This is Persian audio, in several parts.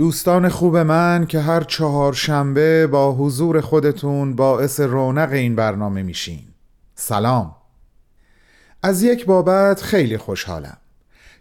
دوستان خوب من که هر چهار شنبه با حضور خودتون باعث رونق این برنامه میشین. سلام. از یک بابت خیلی خوشحالم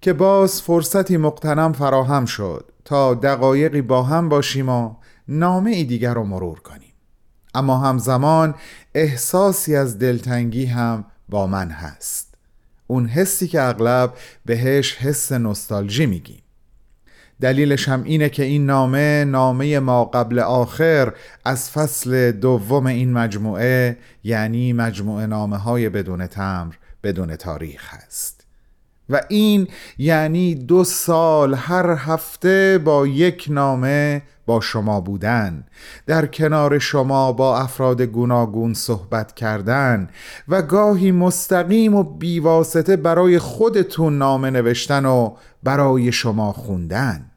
که باز فرصتی مقتنم فراهم شد تا دقایقی با هم باشیم و نامه ای دیگر رو مرور کنیم. اما همزمان احساسی از دلتنگی هم با من هست. اون حسی که اغلب بهش حس نستالژی میگیم. دلیلش هم اینه که این نامه نامه ما قبل آخر از فصل دوم این مجموعه یعنی مجموعه نامه های بدون تمر بدون تاریخ هست و این یعنی دو سال هر هفته با یک نامه با شما بودن. در کنار شما با افراد گوناگون صحبت کردن و گاهی مستقیم و بیواسطه برای خودتون نامه نوشتن و برای شما خوندن.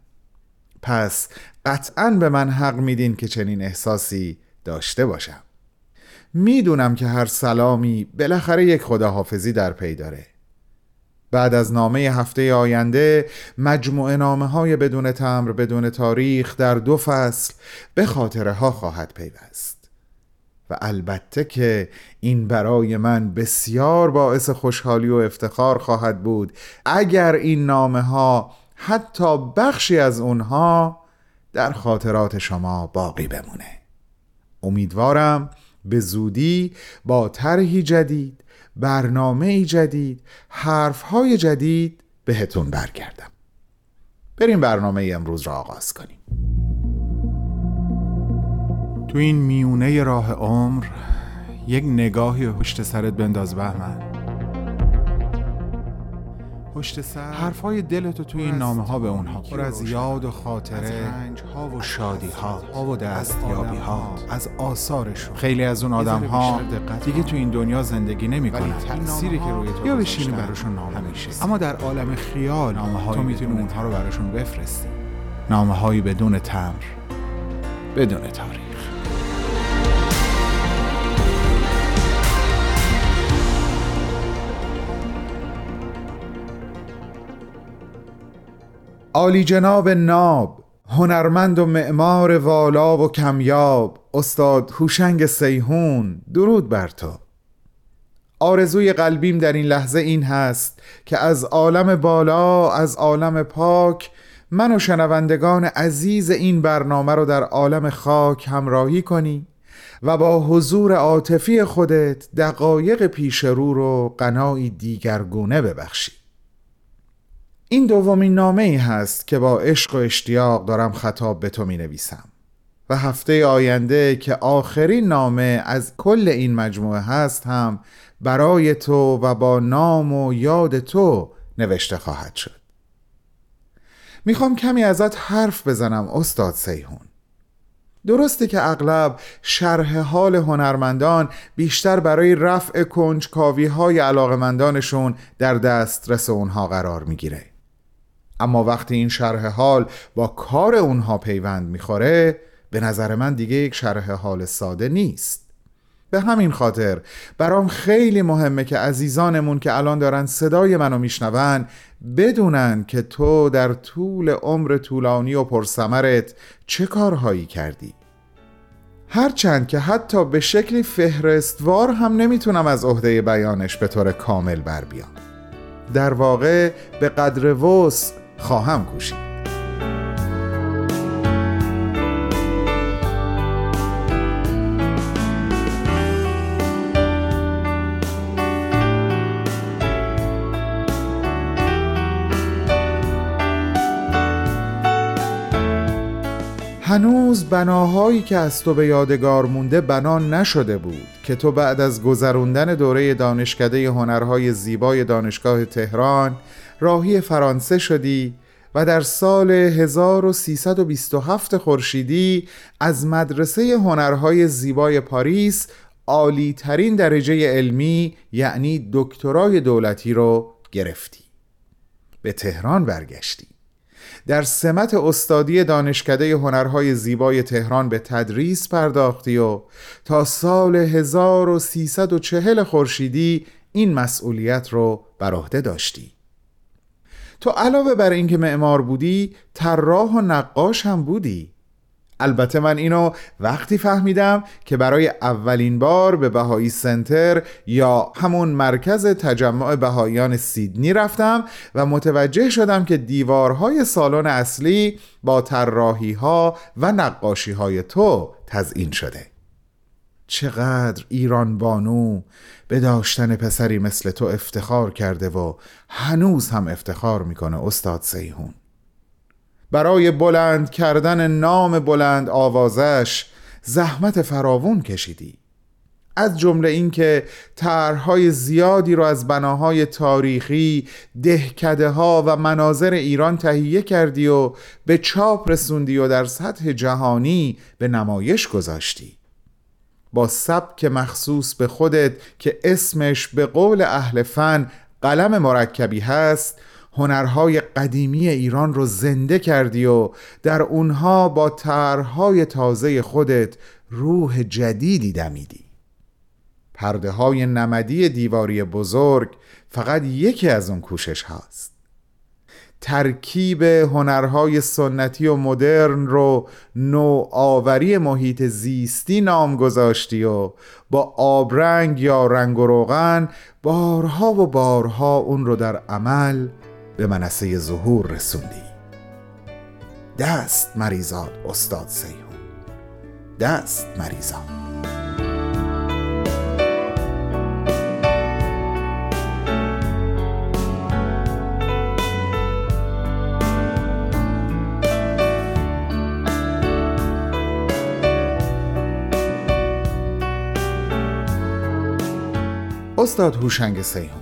پس قطعا به من حق میدین که چنین احساسی داشته باشم. می‌دونم که هر سلامی بالاخره یک خداحافظی در پی داره. بعد از نامه هفته آینده مجموعه نامه های بدون تمر بدون تاریخ در دو فصل به خاطره ها خواهد پیوست. و البته که این برای من بسیار باعث خوشحالی و افتخار خواهد بود اگر این نامه ها حتی بخشی از اونها در خاطرات شما باقی بمونه. امیدوارم به زودی با طرحی جدید برنامه جدید حرفهای جدید بهتون برگردم. بریم برنامه امروز را آغاز کنیم. تو این میونه راه عمر یک نگاهی پشت سرت بنداز بهمن. پشت سر. حرفای دلتو توی این نامه ها به اونها پر از یاد و خاطره از ها و شادی ها, ها و دستیابی ها از آثارشون. خیلی از اون آدم ها دیگه تو این دنیا زندگی نمی‌کنن تأثیری که روی تو یا بشینی براشون نامه میشه اما در عالم خیال نامه تو می‌تونی اونها رو براشون بفرستی. نامه هایی بدون تمر بدون تاریخ. عالی جناب ناب هنرمند و معمار والا و کمیاب استاد هوشنگ سیهون درود بر تو. آرزوی قلبیم در این لحظه این هست که از عالم بالا از عالم پاک من و شنوندگان عزیز این برنامه رو در عالم خاک همراهی کنی و با حضور عاطفی خودت دقایق پیش رو رو قنایی دیگرگونه ببخشی. این دومین نامه ای هست که با عشق و اشتیاق دارم خطاب به تو می نویسم و هفته آینده که آخرین نامه از کل این مجموعه هست هم برای تو و با نام و یاد تو نوشته خواهد شد. می‌خوام کمی ازت حرف بزنم استاد سیهون درسته که اغلب شرح حال هنرمندان بیشتر برای رفع کنجکاوی های علاقمندانشون در دسترس اونها قرار می‌گیره. اما وقتی این شرح حال با کار اونها پیوند می‌خوره به نظر من دیگه یک شرح حال ساده نیست. به همین خاطر برام خیلی مهمه که عزیزانمون که الان دارن صدای منو میشنون بدونن که تو در طول عمر طولانی و پرسمرت چه کارهایی کردی. هرچند که حتی به شکلی فهرستوار هم نمی‌تونم از عهده بیانش به طور کامل بر بیام. در واقع به قدر وسع خواهم کوشید. هنوز بناهایی که از تو به یادگار مونده بنا نشده بود که تو بعد از گذروندن دوره دانشکده هنرهای زیبای دانشگاه تهران راهی فرانسه شدی و در سال 1327 خورشیدی از مدرسه هنرهای زیبای پاریس عالی ترین درجه علمی یعنی دکترای دولتی رو گرفتی. به تهران برگشتی. در سمت استادی دانشکده هنرهای زیبای تهران به تدریس پرداختی و تا سال 1340 خورشیدی این مسئولیت رو بر عهده داشتی. تو علاوه بر اینکه معمار بودی طراح و نقاش هم بودی. البته من اینو وقتی فهمیدم که برای اولین بار به بهایی سنتر یا همون مرکز تجمع بهاییان سیدنی رفتم و متوجه شدم که دیوارهای سالن اصلی با طراحی ها و نقاشی های تو تزئین شده. چقدر ایران بانو به داشتن پسری مثل تو افتخار کرده و هنوز هم افتخار می‌کنه استاد سیهون برای بلند کردن نام بلند آوازش زحمت فراوون کشیدی. از جمله اینکه طرحهای زیادی رو از بناهای تاریخی، دهکده ها و مناظر ایران تهیه کردی و به چاپ رسوندی و در سطح جهانی به نمایش گذاشتی. با سبک مخصوص به خودت که اسمش به قول اهل فن قلم مرکبی هست هنرهای قدیمی ایران رو زنده کردی و در اونها با طرحهای تازه خودت روح جدیدی دمیدی. پرده های نمدی دیواری بزرگ فقط یکی از اون کوشش هاست. ترکیب هنرهای سنتی و مدرن رو نوآوری محیط زیستی نام گذاشتی و با آبرنگ یا رنگ و روغن بارها و بارها اون رو در عمل به منصه ظهور رسوندی. دست مریزاد استاد سیهون. دست مریزاد. استاد هوشنگ سیهون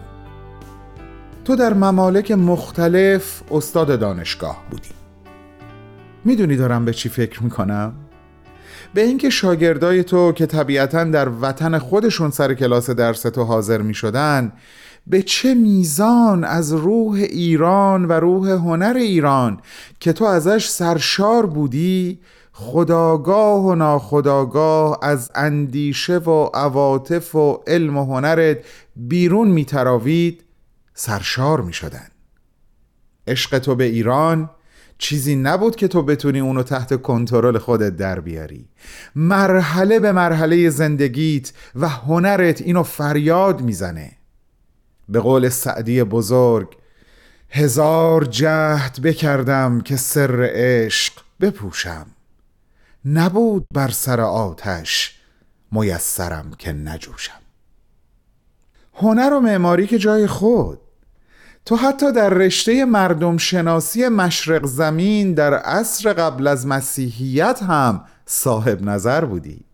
تو در ممالک مختلف استاد دانشگاه بودی می‌دونی دارم به چی فکر می‌کنم؟ به اینکه شاگردای تو که طبیعتا در وطن خودشون سر کلاس درس تو حاضر می‌شدن به چه میزان از روح ایران و روح هنر ایران که تو ازش سرشار بودی خداگاه و ناخداگاه از اندیشه و عواطف و علم و هنرت بیرون میتراوید سرشار می شدن عشق تو به ایران چیزی نبود که تو بتونی اونو تحت کنترل خودت در بیاری. مرحله به مرحله زندگیت و هنرت اینو فریاد می‌زنه. به قول سعدی بزرگ هزار جهد بکردم که سر عشق بپوشم. نبود بر سر آتش میسرم که نجوشم. هنر و معماری که جای خود. تو حتی در رشته مردم شناسی مشرق زمین در عصر قبل از مسیحیت هم صاحب نظر بودی.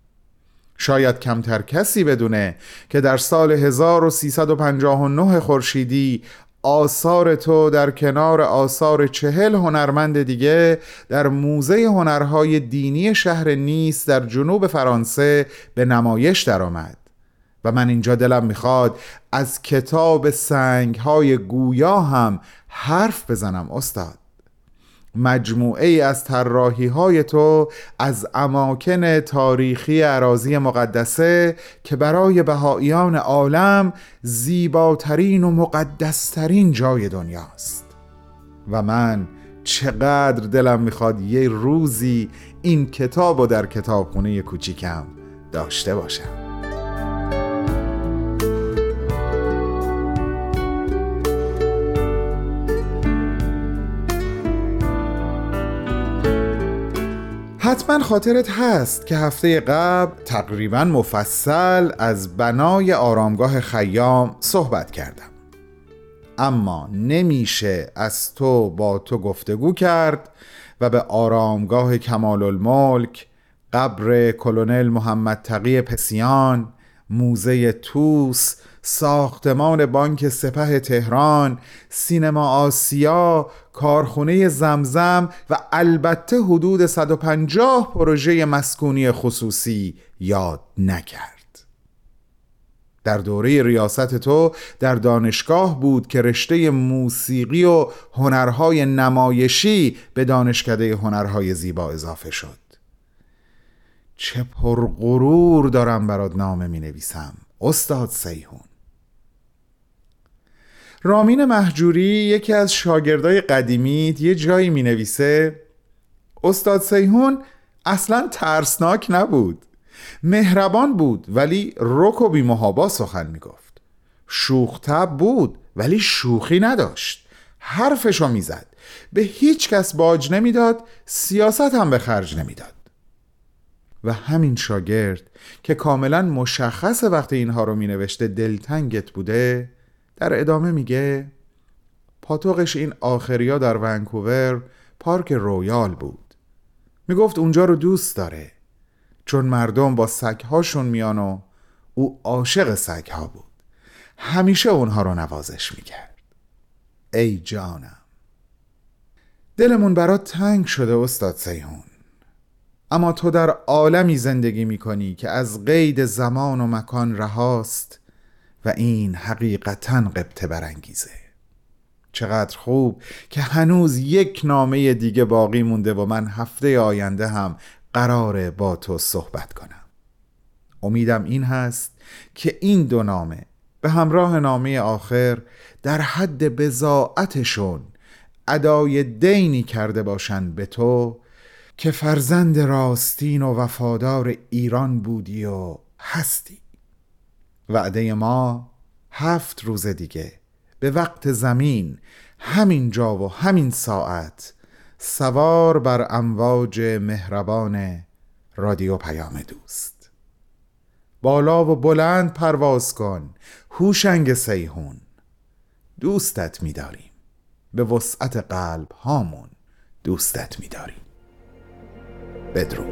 شاید کمتر کسی بدونه که در سال 1359 خورشیدی آثار تو در کنار آثار چهل هنرمند دیگه در موزه هنرهای دینی شهر نیس در جنوب فرانسه به نمایش درآمد. و من اینجا دلم می‌خواد از کتاب سنگ های گویا هم حرف بزنم استاد. مجموعه ای از طراحی های تو از اماکن تاریخی عراضی مقدسه که برای بهاییان عالم زیباترین و مقدسترین جای دنیاست و من چقدر دلم می‌خواد یه روزی این کتاب و در کتابخونه کوچیکم داشته باشم. حتما خاطرت هست که هفته قبل تقریبا مفصل از بنای آرامگاه خیام صحبت کردم. اما نمیشه از تو با تو گفتگو کرد و به آرامگاه کمال الملک قبر کلونل محمد تقی پسیان موزه توس ساختمان بانک سپه تهران سینما آسیا کارخونه زمزم و البته حدود 150 پروژه مسکونی خصوصی یاد نکرد. در دوره ریاست تو در دانشگاه بود که رشته موسیقی و هنرهای نمایشی به دانشکده هنرهای زیبا اضافه شد. چه پرغرور دارم برات نامه می نویسم استاد سیهون رامین محجوری یکی از شاگردای قدیمیت یه جایی می نویسه استاد سیهون اصلا ترسناک نبود. مهربان بود ولی رک و بیمهابا سخن می گفت شوختب بود ولی شوخی نداشت. حرفشو می‌زد. به هیچ کس باج نمی‌داد سیاست هم به خرج نمی‌داد. و همین شاگرد که کاملا مشخص وقتی اینها رو می نوشته دلتنگت بوده در ادامه میگه پاتوقش این آخریا در ونکوور پارک رویال بود. می‌گفت اونجا رو دوست داره چون مردم با سگهاشون میان و او عاشق سگها بود. همیشه اونها رو نوازش می‌کرد. ای جانم. دلمون برات تنگ شده استاد سیهون. اما تو در عالمی زندگی می‌کنی که از قید زمان و مکان رهاست و این حقیقتا قبطه برانگیزه. چقدر خوب که هنوز یک نامه دیگه باقی مونده و من هفته آینده هم قراره با تو صحبت کنم. امیدم این هست که این دو نامه به همراه نامه آخر در حد بزاعتشون ادای دینی کرده باشند به تو که فرزند راستین و وفادار ایران بودی و هستی. وعده ما هفت روز دیگه به وقت زمین همین جا و همین ساعت سوار بر امواج مهربان رادیو پیام دوست. بالا و بلند پرواز کن هوشنگ سیهون دوستت میداریم. به وسعت قلب هامون دوستت میداریم. بدرو